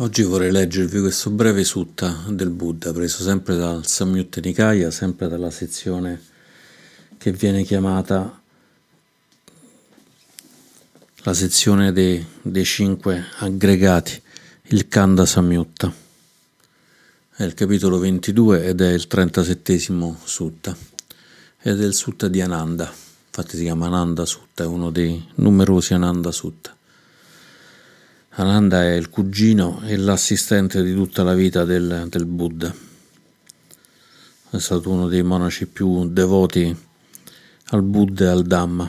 Oggi vorrei leggervi questo breve sutta del Buddha, preso sempre dal Samyutta Nikaya, sempre dalla sezione che viene chiamata la sezione dei, dei cinque aggregati, il Kanda Samyutta. È il capitolo 22 ed è il 37 sutta, ed è il sutta di Ananda, infatti si chiama Ananda Sutta, è uno dei numerosi Ananda Sutta. Ananda è il cugino e l'assistente di tutta la vita del, del Buddha. È stato uno dei monaci più devoti al Buddha e al Dhamma.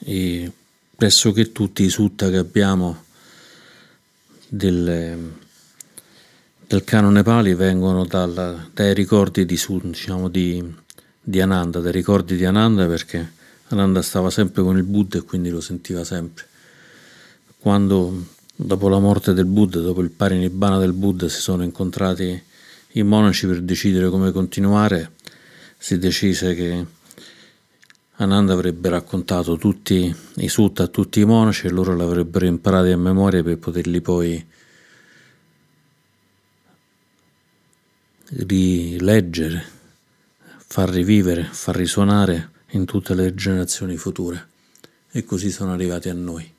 E pressoché tutti i sutta che abbiamo del, del canone Pali vengono dal, dai ricordi di, diciamo, di, di Ananda, dai ricordi di Ananda perché Ananda stava sempre con il Buddha e quindi lo sentiva sempre. Quando Dopo la morte del Buddha, dopo il parinibbana del Buddha, si sono incontrati i monaci per decidere come continuare. Si decise che Ananda avrebbe raccontato tutti i sutta a tutti i monaci e loro l'avrebbero imparati a memoria per poterli poi rileggere, far rivivere, far risuonare in tutte le generazioni future. E così sono arrivati a noi.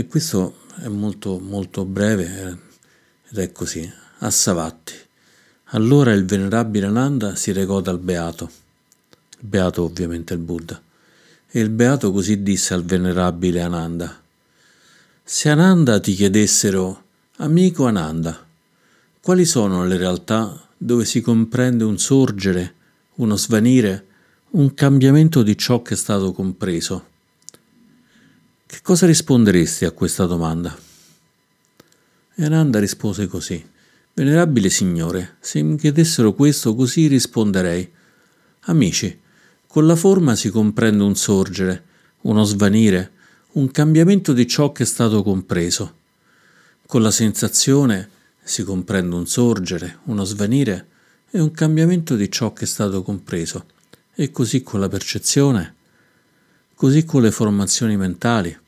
E questo è molto, molto breve eh, ed è così. A Savatti. Allora il venerabile Ananda si recò dal Beato, il Beato ovviamente il Buddha, e il Beato così disse al venerabile Ananda, se Ananda ti chiedessero, amico Ananda, quali sono le realtà dove si comprende un sorgere, uno svanire, un cambiamento di ciò che è stato compreso? Che cosa risponderesti a questa domanda? E Ananda rispose così. Venerabile Signore, se mi chiedessero questo così risponderei. Amici, con la forma si comprende un sorgere, uno svanire, un cambiamento di ciò che è stato compreso. Con la sensazione si comprende un sorgere, uno svanire e un cambiamento di ciò che è stato compreso. E così con la percezione così con le formazioni mentali.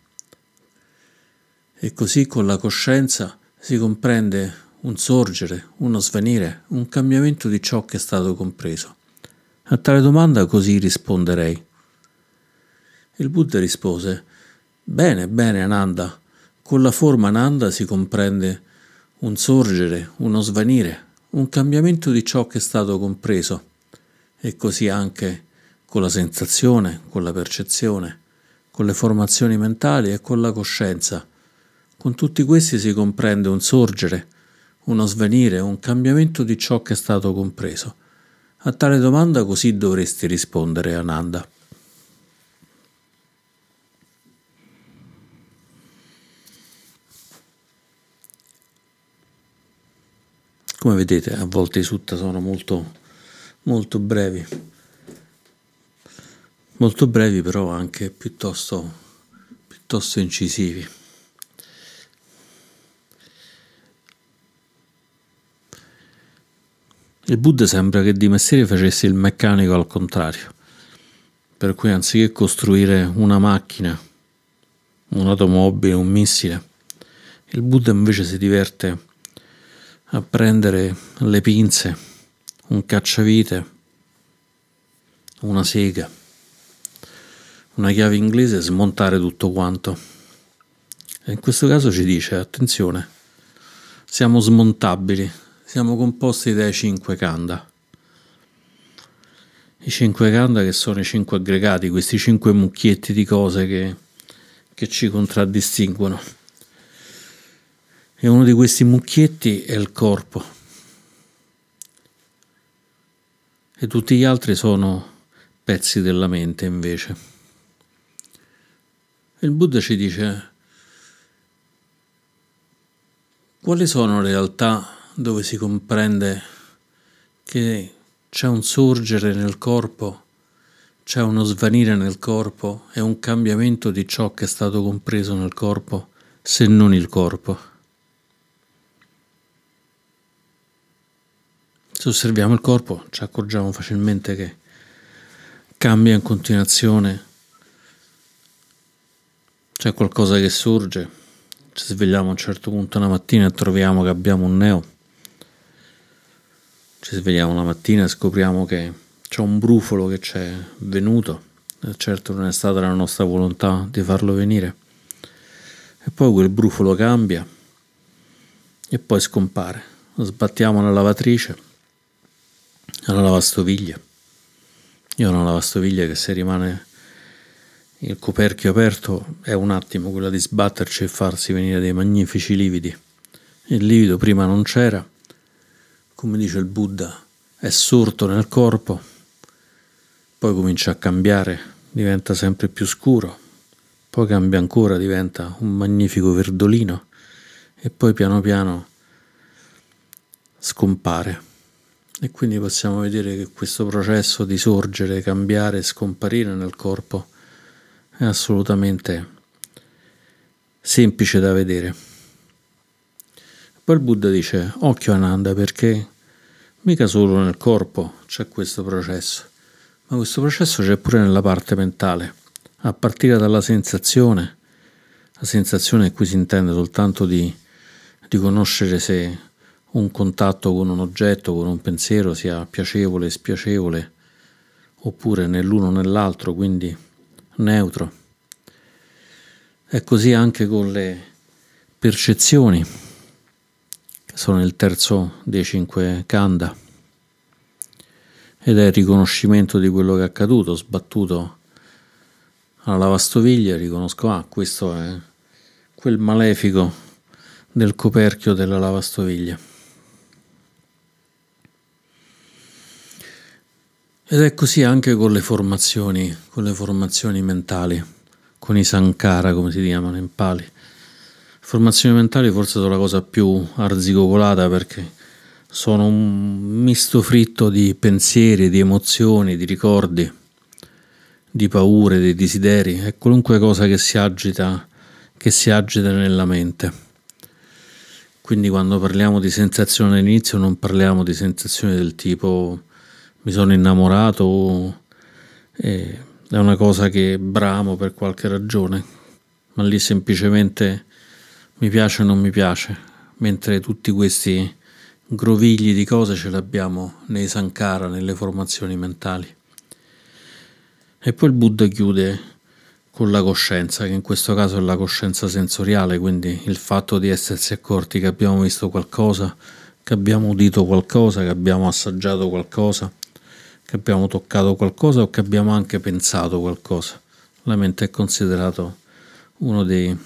E così con la coscienza si comprende un sorgere, uno svenire, un cambiamento di ciò che è stato compreso. A tale domanda così risponderei. Il Buddha rispose, Bene, bene Ananda, con la forma Ananda si comprende un sorgere, uno svanire, un cambiamento di ciò che è stato compreso, e così anche con la sensazione, con la percezione, con le formazioni mentali e con la coscienza. Con tutti questi si comprende un sorgere, uno svenire, un cambiamento di ciò che è stato compreso. A tale domanda così dovresti rispondere, Ananda. Come vedete, a volte i sutta sono molto, molto brevi molto brevi però anche piuttosto, piuttosto incisivi. Il Buddha sembra che di mestiere facesse il meccanico al contrario, per cui anziché costruire una macchina, un'automobile, un missile, il Buddha invece si diverte a prendere le pinze, un cacciavite, una sega una chiave inglese e smontare tutto quanto. E in questo caso ci dice, attenzione, siamo smontabili, siamo composti dai cinque kanda. I cinque kanda che sono i cinque aggregati, questi cinque mucchietti di cose che, che ci contraddistinguono. E uno di questi mucchietti è il corpo. E tutti gli altri sono pezzi della mente invece. Il Buddha ci dice quali sono le realtà dove si comprende che c'è un sorgere nel corpo, c'è uno svanire nel corpo e un cambiamento di ciò che è stato compreso nel corpo, se non il corpo. Se osserviamo il corpo ci accorgiamo facilmente che cambia in continuazione c'è qualcosa che sorge, ci svegliamo a un certo punto una mattina e troviamo che abbiamo un neo. Ci svegliamo la mattina e scopriamo che c'è un brufolo che ci è venuto. Certo non è stata la nostra volontà di farlo venire. E poi quel brufolo cambia e poi scompare. Lo sbattiamo nella lavatrice, nella lavastoviglie. Io ho una lavastoviglie che se rimane il coperchio aperto è un attimo quella di sbatterci e farsi venire dei magnifici lividi. Il livido prima non c'era, come dice il Buddha, è sorto nel corpo, poi comincia a cambiare, diventa sempre più scuro, poi cambia ancora, diventa un magnifico verdolino e poi piano piano scompare. E quindi possiamo vedere che questo processo di sorgere, cambiare scomparire nel corpo è assolutamente semplice da vedere. Poi il Buddha dice, occhio Ananda, perché mica solo nel corpo c'è questo processo, ma questo processo c'è pure nella parte mentale, a partire dalla sensazione. La sensazione qui si intende soltanto di, di conoscere se un contatto con un oggetto, con un pensiero sia piacevole, spiacevole, oppure nell'uno o nell'altro, quindi neutro. È così anche con le percezioni, sono il terzo dei cinque kanda, ed è il riconoscimento di quello che è accaduto, sbattuto alla lavastoviglie, riconosco, ah, questo è quel malefico del coperchio della lavastoviglie. Ed è così anche con le formazioni, con le formazioni mentali, con i sankara come si chiamano in pali. Formazioni mentali forse sono la cosa più arzigogolata perché sono un misto fritto di pensieri, di emozioni, di ricordi, di paure, di desideri, è qualunque cosa che si agita, che si agita nella mente. Quindi quando parliamo di sensazioni all'inizio non parliamo di sensazioni del tipo mi sono innamorato e è una cosa che bramo per qualche ragione, ma lì semplicemente mi piace o non mi piace, mentre tutti questi grovigli di cose ce li abbiamo nei sankara, nelle formazioni mentali. E poi il Buddha chiude con la coscienza, che in questo caso è la coscienza sensoriale, quindi il fatto di essersi accorti che abbiamo visto qualcosa, che abbiamo udito qualcosa, che abbiamo assaggiato qualcosa che abbiamo toccato qualcosa o che abbiamo anche pensato qualcosa. La mente è considerato uno dei,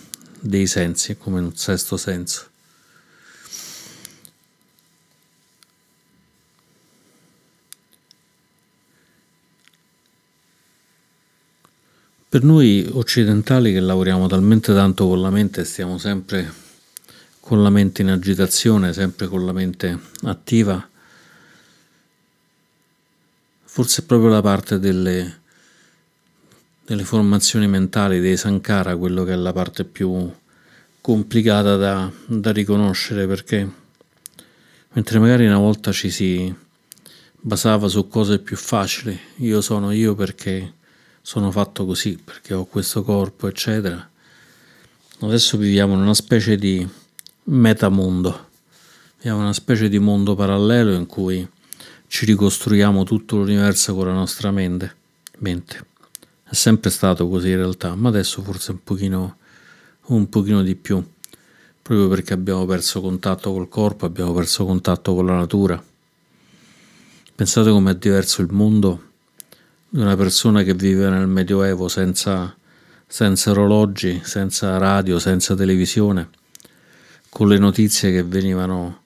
dei sensi, come un sesto senso. Per noi occidentali che lavoriamo talmente tanto con la mente, stiamo sempre con la mente in agitazione, sempre con la mente attiva, forse è proprio la parte delle, delle formazioni mentali dei Sankara, quello che è la parte più complicata da, da riconoscere perché mentre magari una volta ci si basava su cose più facili, io sono io perché sono fatto così, perché ho questo corpo, eccetera. Adesso viviamo in una specie di metamondo, viviamo in una specie di mondo parallelo in cui ci ricostruiamo tutto l'universo con la nostra mente. mente. È sempre stato così in realtà, ma adesso forse un pochino, un pochino di più, proprio perché abbiamo perso contatto col corpo, abbiamo perso contatto con la natura. Pensate com'è diverso il mondo di una persona che vive nel Medioevo senza, senza orologi, senza radio, senza televisione, con le notizie che venivano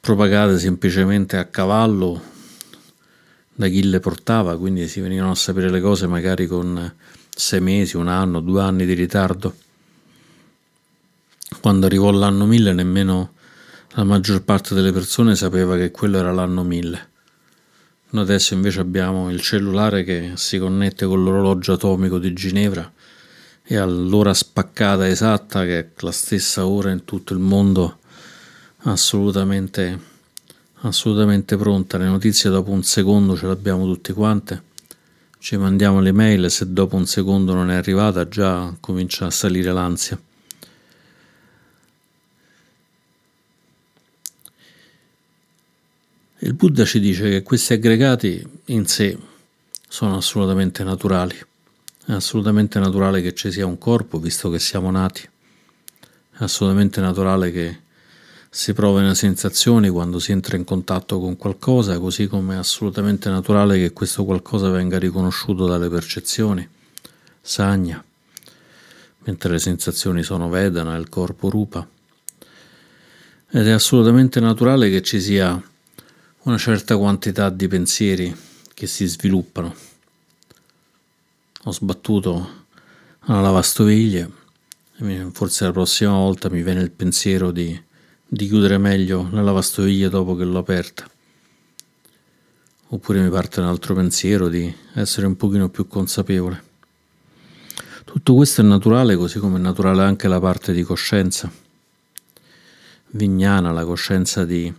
propagate semplicemente a cavallo da chi le portava, quindi si venivano a sapere le cose magari con sei mesi, un anno, due anni di ritardo. Quando arrivò l'anno 1000 nemmeno la maggior parte delle persone sapeva che quello era l'anno 1000. Noi adesso invece abbiamo il cellulare che si connette con l'orologio atomico di Ginevra e all'ora spaccata esatta, che è la stessa ora in tutto il mondo, assolutamente, Assolutamente pronta, le notizie dopo un secondo ce le abbiamo tutte quante. Ci mandiamo le mail, se dopo un secondo non è arrivata già comincia a salire l'ansia. Il Buddha ci dice che questi aggregati in sé sono assolutamente naturali. È assolutamente naturale che ci sia un corpo visto che siamo nati. È assolutamente naturale che si provino sensazioni quando si entra in contatto con qualcosa, così come è assolutamente naturale che questo qualcosa venga riconosciuto dalle percezioni, sagna, mentre le sensazioni sono vedana il corpo rupa. Ed è assolutamente naturale che ci sia una certa quantità di pensieri che si sviluppano. Ho sbattuto alla lavastoviglie forse la prossima volta mi viene il pensiero di, di chiudere meglio la lavastoviglie dopo che l'ho aperta. Oppure mi parte un altro pensiero di essere un pochino più consapevole. Tutto questo è naturale, così come è naturale anche la parte di coscienza. Vignana, la coscienza di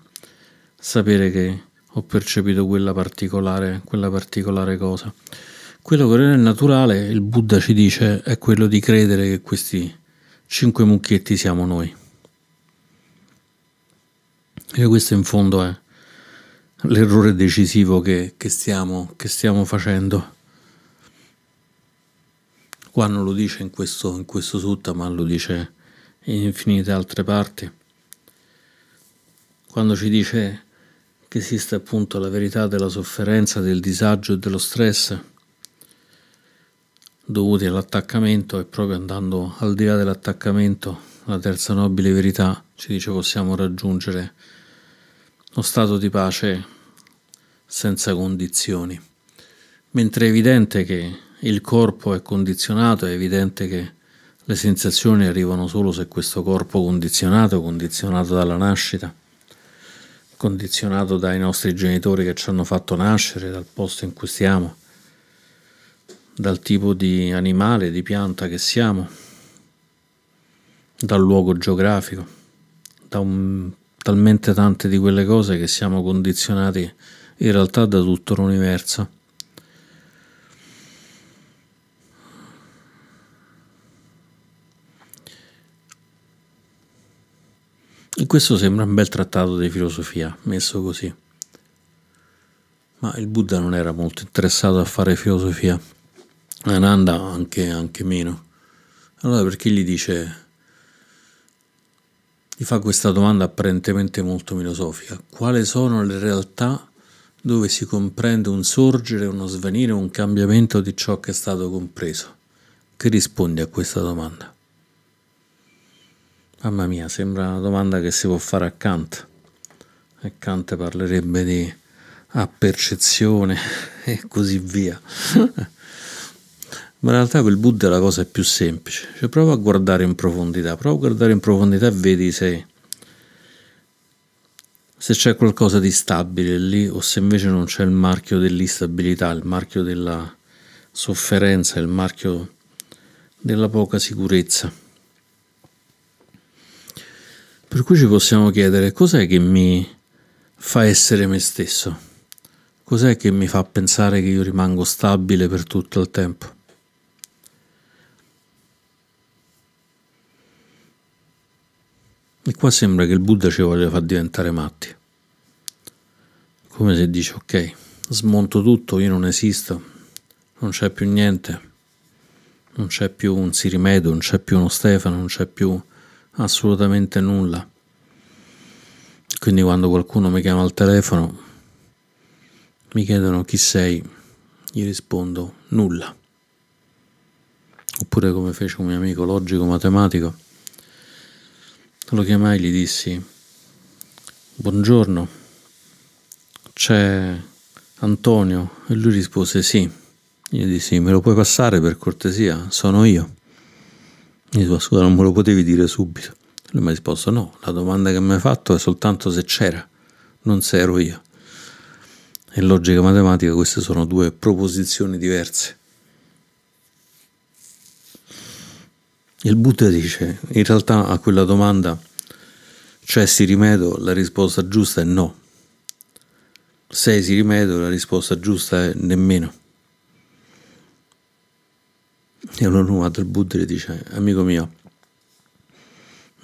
sapere che ho percepito quella particolare, quella particolare cosa. Quello che non è naturale, il Buddha ci dice, è quello di credere che questi cinque mucchietti siamo noi. E questo in fondo è l'errore decisivo che, che, stiamo, che stiamo facendo. Qua non lo dice in questo, in questo sutta, ma lo dice in infinite altre parti. Quando ci dice che esiste appunto la verità della sofferenza, del disagio e dello stress dovuti all'attaccamento e proprio andando al di là dell'attaccamento, la terza nobile verità ci dice possiamo raggiungere lo stato di pace senza condizioni. Mentre è evidente che il corpo è condizionato, è evidente che le sensazioni arrivano solo se questo corpo condizionato condizionato dalla nascita condizionato dai nostri genitori che ci hanno fatto nascere, dal posto in cui stiamo, dal tipo di animale, di pianta che siamo, dal luogo geografico, da un, talmente tante di quelle cose che siamo condizionati in realtà da tutto l'universo. E questo sembra un bel trattato di filosofia, messo così. Ma il Buddha non era molto interessato a fare filosofia, Ananda anche, anche meno. Allora perché gli dice, gli fa questa domanda apparentemente molto filosofica, quali sono le realtà dove si comprende un sorgere, uno svenire, un cambiamento di ciò che è stato compreso? Che risponde a questa domanda? Mamma mia, sembra una domanda che si può fare a Kant. E Kant parlerebbe di appercezione e così via. Ma in realtà quel Buddha la cosa è più semplice. Cioè, prova a guardare in profondità, prova a guardare in profondità e vedi se, se c'è qualcosa di stabile lì o se invece non c'è il marchio dell'instabilità, il marchio della sofferenza, il marchio della poca sicurezza. Per cui ci possiamo chiedere cos'è che mi fa essere me stesso? Cos'è che mi fa pensare che io rimango stabile per tutto il tempo? E qua sembra che il Buddha ci voglia far diventare matti. Come se dice ok, smonto tutto, io non esisto, non c'è più niente, non c'è più un Sirimedo, non c'è più uno Stefano, non c'è più assolutamente nulla. Quindi quando qualcuno mi chiama al telefono, mi chiedono chi sei, gli rispondo nulla. Oppure come fece un mio amico logico matematico, lo chiamai e gli dissi, buongiorno, c'è Antonio? E lui rispose sì. Gli dissi, me lo puoi passare per cortesia? Sono io. Gli dico, scusa, non me lo potevi dire subito. Lui mi ha risposto, no, la domanda che mi hai fatto è soltanto se c'era, non se ero io. In logica matematica queste sono due proposizioni diverse. Il Buddha dice, in realtà a quella domanda c'è si rimedo, la risposta giusta è no. Se si rimedo, la risposta giusta è nemmeno. E uno il Buddha e dice, amico mio,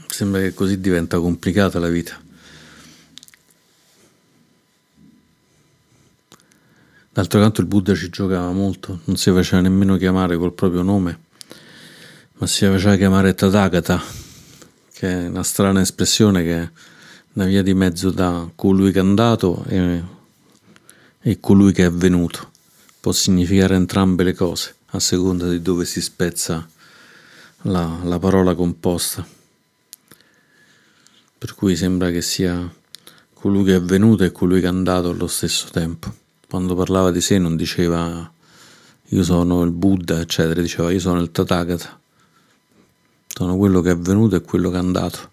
sembra che così diventa complicata la vita. D'altro canto il Buddha ci giocava molto, non si faceva nemmeno chiamare col proprio nome, ma si faceva chiamare Tathagata, che è una strana espressione che è una via di mezzo da colui che è andato e, e colui che è venuto. Può significare entrambe le cose, a seconda di dove si spezza la, la parola composta. Per cui sembra che sia colui che è venuto e colui che è andato allo stesso tempo. Quando parlava di sé non diceva io sono il Buddha, eccetera, diceva io sono il Tathagata. Sono quello che è venuto e quello che è andato.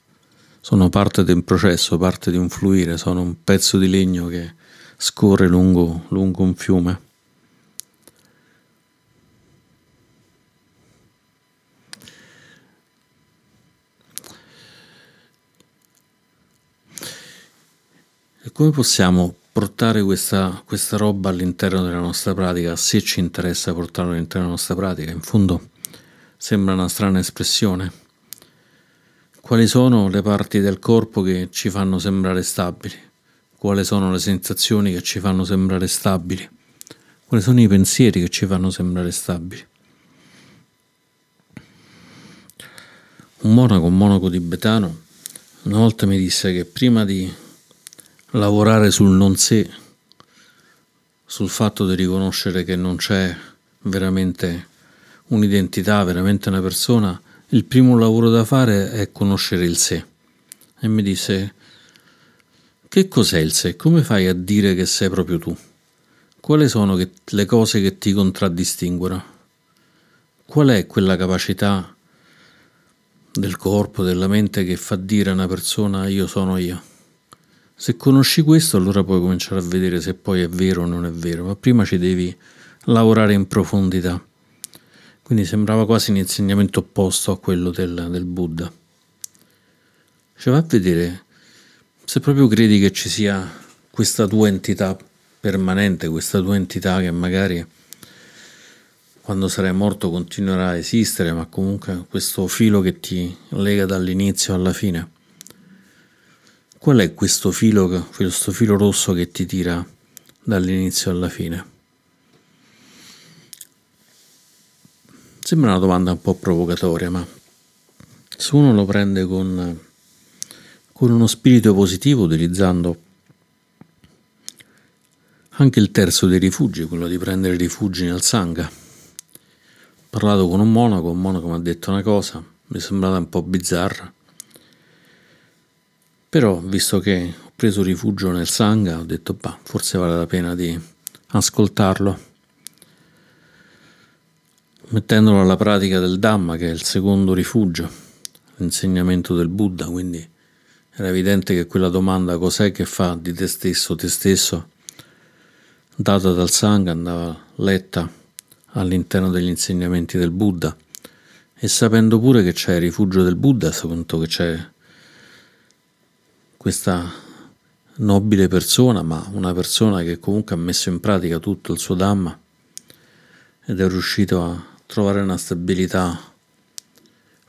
Sono parte di un processo, parte di un fluire, sono un pezzo di legno che scorre lungo, lungo un fiume. E come possiamo portare questa, questa roba all'interno della nostra pratica, se ci interessa portarla all'interno della nostra pratica? In fondo sembra una strana espressione. Quali sono le parti del corpo che ci fanno sembrare stabili? Quali sono le sensazioni che ci fanno sembrare stabili? Quali sono i pensieri che ci fanno sembrare stabili? Un monaco, un monaco tibetano, una volta mi disse che prima di lavorare sul non sé, sul fatto di riconoscere che non c'è veramente un'identità, veramente una persona, il primo lavoro da fare è conoscere il sé. E mi disse, che cos'è il sé? Come fai a dire che sei proprio tu? Quali sono le cose che ti contraddistinguono? Qual è quella capacità del corpo, della mente che fa dire a una persona io sono io? Se conosci questo, allora puoi cominciare a vedere se poi è vero o non è vero, ma prima ci devi lavorare in profondità. Quindi sembrava quasi un insegnamento opposto a quello del, del Buddha. Cioè, va a vedere se proprio credi che ci sia questa tua entità permanente, questa tua entità che magari quando sarai morto continuerà a esistere, ma comunque questo filo che ti lega dall'inizio alla fine Qual è questo filo, questo filo rosso che ti tira dall'inizio alla fine? Sembra una domanda un po' provocatoria, ma se uno lo prende con, con uno spirito positivo, utilizzando anche il terzo dei rifugi, quello di prendere rifugi nel Sangha. Ho parlato con un monaco, un monaco mi ha detto una cosa, mi è sembrata un po' bizzarra. Però, visto che ho preso rifugio nel Sangha, ho detto, bah, forse vale la pena di ascoltarlo. Mettendolo alla pratica del Dhamma, che è il secondo rifugio, l'insegnamento del Buddha, quindi era evidente che quella domanda cos'è che fa di te stesso, te stesso, data dal Sangha, andava letta all'interno degli insegnamenti del Buddha. E sapendo pure che c'è il rifugio del Buddha, sapendo che c'è questa nobile persona, ma una persona che comunque ha messo in pratica tutto il suo Dhamma ed è riuscito a trovare una stabilità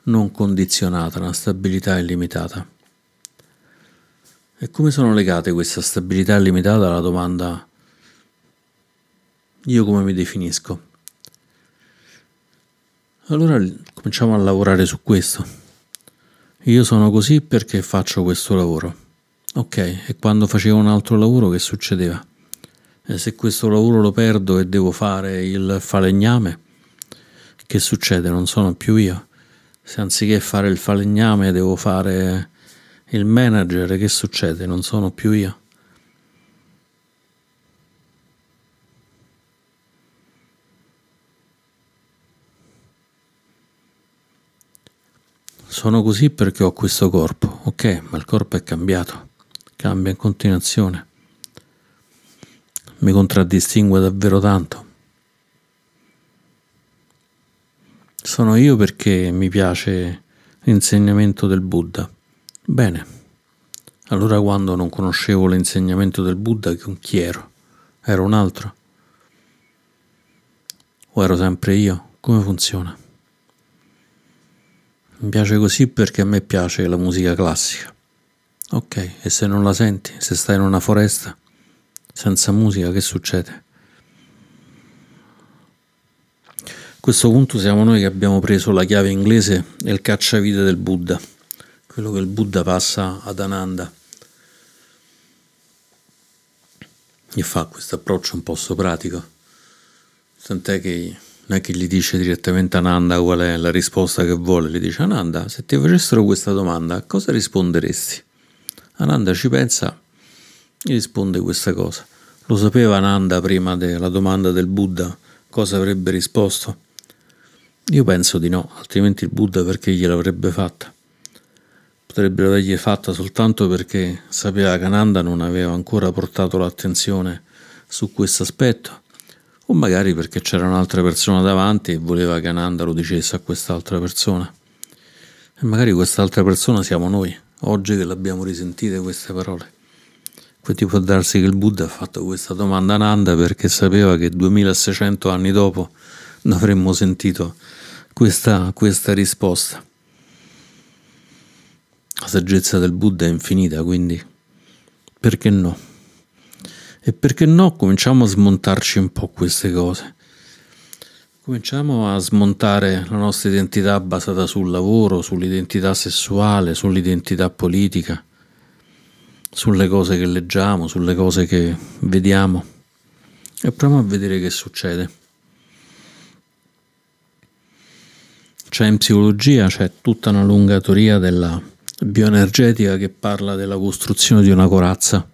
non condizionata, una stabilità illimitata. E come sono legate questa stabilità illimitata alla domanda io come mi definisco? Allora cominciamo a lavorare su questo. Io sono così perché faccio questo lavoro. Ok, e quando facevo un altro lavoro che succedeva? E se questo lavoro lo perdo e devo fare il falegname, che succede? Non sono più io. Se anziché fare il falegname devo fare il manager, che succede? Non sono più io. Sono così perché ho questo corpo, ok, ma il corpo è cambiato cambia in continuazione. Mi contraddistingue davvero tanto. Sono io perché mi piace l'insegnamento del Buddha. Bene, allora quando non conoscevo l'insegnamento del Buddha, chi ero? Ero un altro? O ero sempre io? Come funziona? Mi piace così perché a me piace la musica classica. Ok, e se non la senti, se stai in una foresta senza musica, che succede? Questo punto siamo noi che abbiamo preso la chiave inglese e il cacciavite del Buddha, quello che il Buddha passa ad Ananda. E fa questo approccio un po' sopratico, tant'è che non è che gli dice direttamente Ananda qual è la risposta che vuole, gli dice Ananda, se ti facessero questa domanda, cosa risponderesti? Ananda ci pensa e risponde questa cosa. Lo sapeva Ananda prima della domanda del Buddha cosa avrebbe risposto? Io penso di no, altrimenti il Buddha perché gliel'avrebbe fatta? Potrebbero avergli fatta soltanto perché sapeva che Ananda non aveva ancora portato l'attenzione su questo aspetto, o magari perché c'era un'altra persona davanti e voleva che Ananda lo dicesse a quest'altra persona. E magari quest'altra persona siamo noi, oggi che l'abbiamo risentite queste parole. Quindi può darsi che il Buddha ha fatto questa domanda a Nanda perché sapeva che 2600 anni dopo avremmo sentito questa, questa risposta. La saggezza del Buddha è infinita, quindi perché no? E perché no cominciamo a smontarci un po' queste cose. Cominciamo a smontare la nostra identità basata sul lavoro, sull'identità sessuale, sull'identità politica, sulle cose che leggiamo, sulle cose che vediamo e proviamo a vedere che succede. C'è in psicologia, c'è tutta una lunga teoria della bioenergetica che parla della costruzione di una corazza,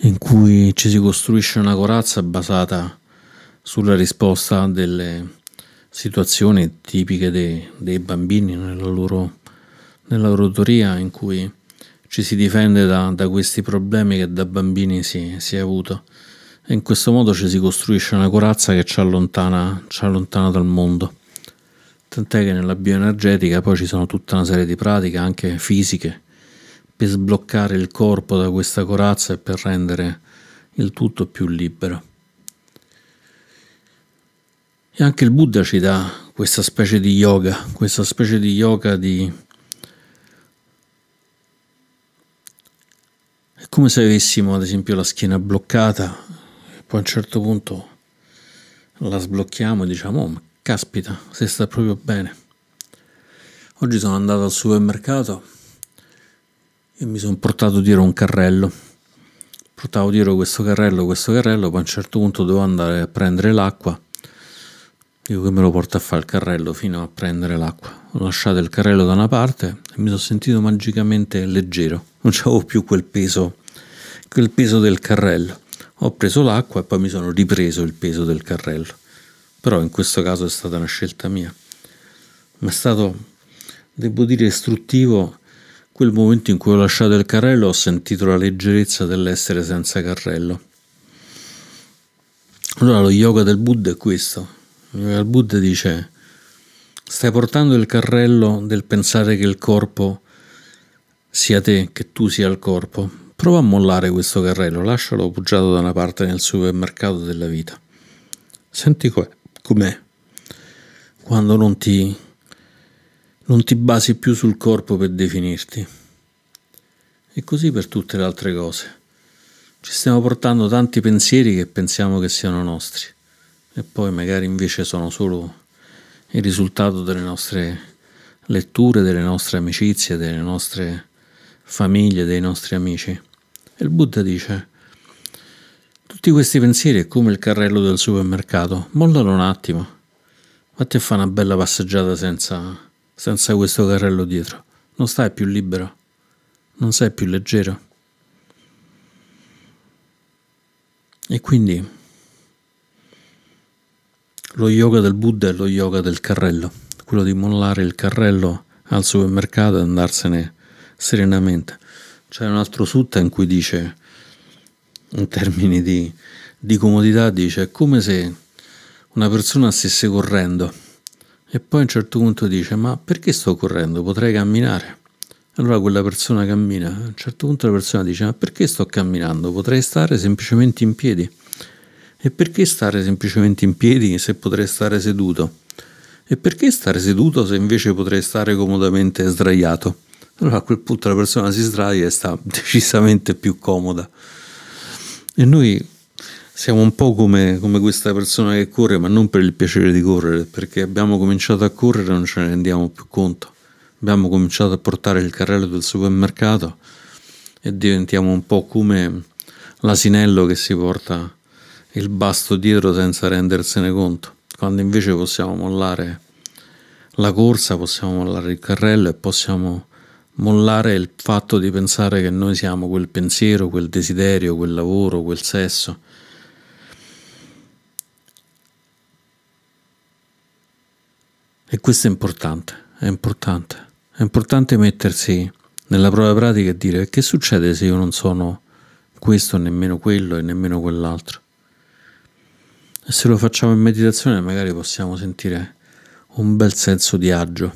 in cui ci si costruisce una corazza basata sulla risposta delle situazioni tipiche dei, dei bambini nella loro, nella loro teoria in cui ci si difende da, da questi problemi che da bambini si, si, è avuto e in questo modo ci si costruisce una corazza che ci allontana, ci allontana dal mondo. Tant'è che nella bioenergetica poi ci sono tutta una serie di pratiche, anche fisiche, per sbloccare il corpo da questa corazza e per rendere il tutto più libero. E anche il Buddha ci dà questa specie di yoga, questa specie di yoga di... È come se avessimo ad esempio la schiena bloccata e poi a un certo punto la sblocchiamo e diciamo, oh, caspita, se sta proprio bene. Oggi sono andato al supermercato e mi sono portato dietro un carrello. Portavo dietro questo carrello, questo carrello, poi a un certo punto dovevo andare a prendere l'acqua Dico che me lo porta a fare il carrello fino a prendere l'acqua. Ho lasciato il carrello da una parte e mi sono sentito magicamente leggero. Non avevo più quel peso, quel peso del carrello. Ho preso l'acqua e poi mi sono ripreso il peso del carrello. Però in questo caso è stata una scelta mia. Ma è stato, devo dire, istruttivo quel momento in cui ho lasciato il carrello ho sentito la leggerezza dell'essere senza carrello. Allora lo yoga del Buddha è questo, il Buddha dice, stai portando il carrello del pensare che il corpo sia te, che tu sia il corpo. Prova a mollare questo carrello, lascialo appoggiato da una parte nel supermercato della vita. Senti com'è quando non ti, non ti basi più sul corpo per definirti. E così per tutte le altre cose. Ci stiamo portando tanti pensieri che pensiamo che siano nostri e poi magari invece sono solo il risultato delle nostre letture, delle nostre amicizie, delle nostre famiglie, dei nostri amici. E il Buddha dice, tutti questi pensieri è come il carrello del supermercato, mollalo un attimo, fatti a fare una bella passeggiata senza, senza questo carrello dietro, non stai più libero, non sei più leggero. E quindi lo yoga del Buddha è lo yoga del carrello, quello di mollare il carrello al supermercato e andarsene serenamente. C'è un altro sutta in cui dice, in termini di, di comodità, dice è come se una persona stesse correndo e poi a un certo punto dice ma perché sto correndo? Potrei camminare. Allora quella persona cammina, a un certo punto la persona dice ma perché sto camminando? Potrei stare semplicemente in piedi. E perché stare semplicemente in piedi se potrei stare seduto? E perché stare seduto se invece potrei stare comodamente sdraiato? Allora a quel punto la persona si sdraia e sta decisamente più comoda. E noi siamo un po' come, come, questa persona che corre, ma non per il piacere di correre, perché abbiamo cominciato a correre e non ce ne rendiamo più conto. Abbiamo cominciato a portare il carrello del supermercato e diventiamo un po' come l'asinello che si porta il basto dietro senza rendersene conto, quando invece possiamo mollare la corsa, possiamo mollare il carrello e possiamo mollare il fatto di pensare che noi siamo quel pensiero, quel desiderio, quel lavoro, quel sesso. E questo è importante, è importante. È importante mettersi nella prova pratica e dire che succede se io non sono questo, nemmeno quello e nemmeno quell'altro. E se lo facciamo in meditazione magari possiamo sentire un bel senso di agio,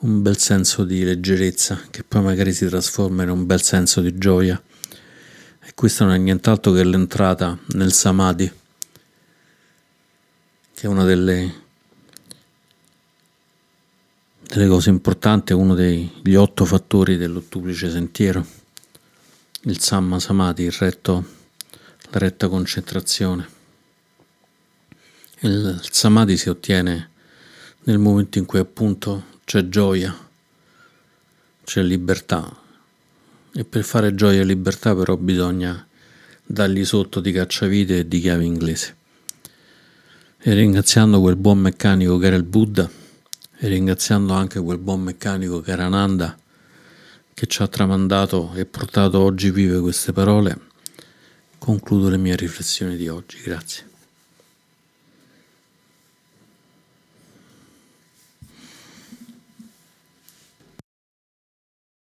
un bel senso di leggerezza che poi magari si trasforma in un bel senso di gioia. E questo non è nient'altro che l'entrata nel samadhi, che è una delle delle cose importanti, uno degli otto fattori dell'ottuplice sentiero, il Samma Samadhi, il retto, la retta concentrazione. Il Samadhi si ottiene nel momento in cui appunto c'è gioia, c'è libertà e per fare gioia e libertà però bisogna dargli sotto di cacciavite e di chiave inglese. E ringraziando quel buon meccanico che era il Buddha, e ringraziando anche quel buon meccanico che era Nanda che ci ha tramandato e portato oggi vive queste parole, concludo le mie riflessioni di oggi. Grazie.